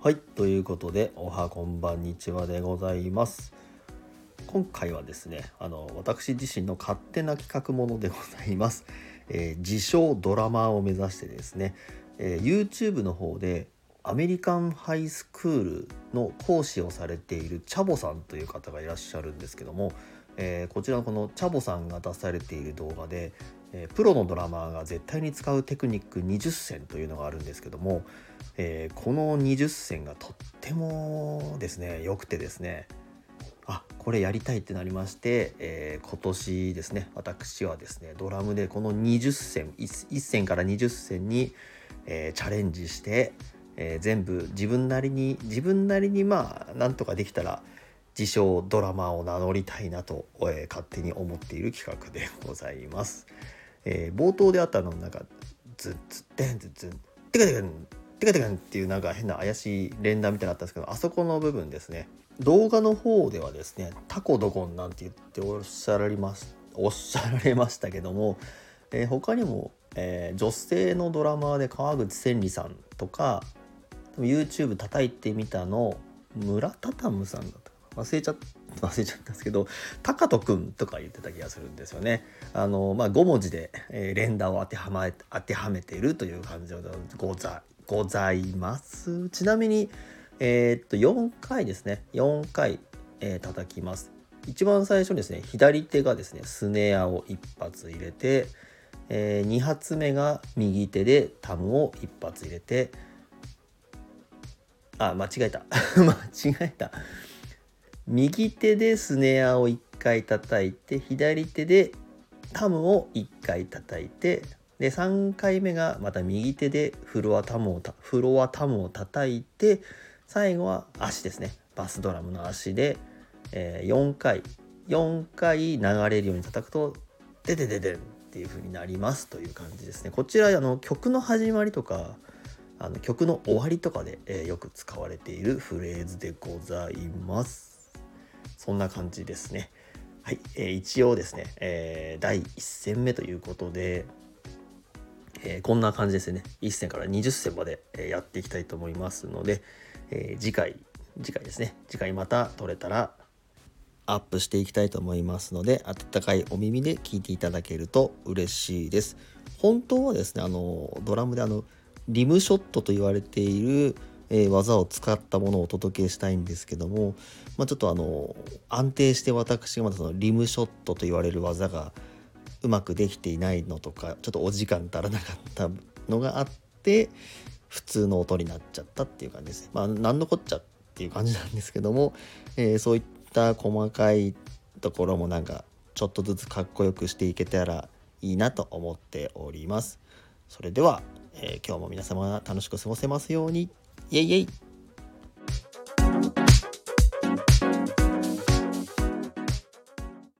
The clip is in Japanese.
はいということでおはこんばんにちはでございます。今回はですねあの私自身の勝手な企画ものでございます、えー、自称ドラマーを目指してですね、えー、YouTube の方でアメリカンハイスクールの講師をされているチャボさんという方がいらっしゃるんですけども、えー、こちらのこのチャボさんが出されている動画で、えー、プロのドラマーが絶対に使うテクニック20選というのがあるんですけども、えー、この20選がとってもですね良くてですねあこれやりたいってなりまして、えー、今年ですね私はですねドラムでこの20選 1, 1選から20選に、えチャレンジして、えー、全部自分なりに自分なりにまあなんとかできたら自称ドラマを名乗りたいなと、えー、勝手に思っている企画でございます。えー、冒頭であったのなんかズッズッテンズッズンテカテカンテカテカンっていうなんか変な怪しい連打みたいなのあったんですけどあそこの部分ですね動画の方ではですねタコドゴンなんて言っておっしゃられますおっしゃられましたけども、えー、他にも、えー、女性のドラマーで川口千里さんとか YouTube 叩いてみたの村タタムさんだっ忘れちゃ忘れちゃったんですけどタカトくんとか言ってた気がするんですよね。あのまあ、5文字で、えー、連打を当てはま当てはめているという感じでござございます。ちなみに、えー、っと4回ですね4回、えー、叩きます。一番最初にですね左手がですねスネアを1発入れて、えー、2発目が右手でタムを1発入れてあ、間違えた。間違えた。右手でスネアを1回叩いて、左手でタムを1回叩いて、で、3回目がまた右手でフロアタムをフロアタムを叩いて、最後は足ですね。バスドラムの足で、えー、4回、4回流れるように叩くと、ででででんっていう風になりますという感じですね。こちら、あの、曲の始まりとか、あの曲の終わりとかで、えー、よく使われているフレーズでございます。そんな感じですね。はい、えー、一応ですね、えー、第1戦目ということで、えこんな感じですね。1戦から20戦まで、えやっていきたいと思いますので、え次回、次回ですね、次回また撮れたらアップしていきたいと思いますので、温かいお耳で聞いていただけると嬉しいです。本当はですね、あの、ドラムであの、リムショットと言われている、え、技を使ったものをお届けしたいんですけども、まあ、ちょっとあの安定して私がまだそのリムショットと言われる技がうまくできていないのとかちょっとお時間足らなかったのがあって普通の音になっちゃったっていう感じですね。まあ何のこっちゃっていう感じなんですけども、えー、そういった細かいところもなんかちょっとずつかっこよくしていけたらいいなと思っております。それではえー、今日も皆様楽しく過ごせますようにイエイイエイ。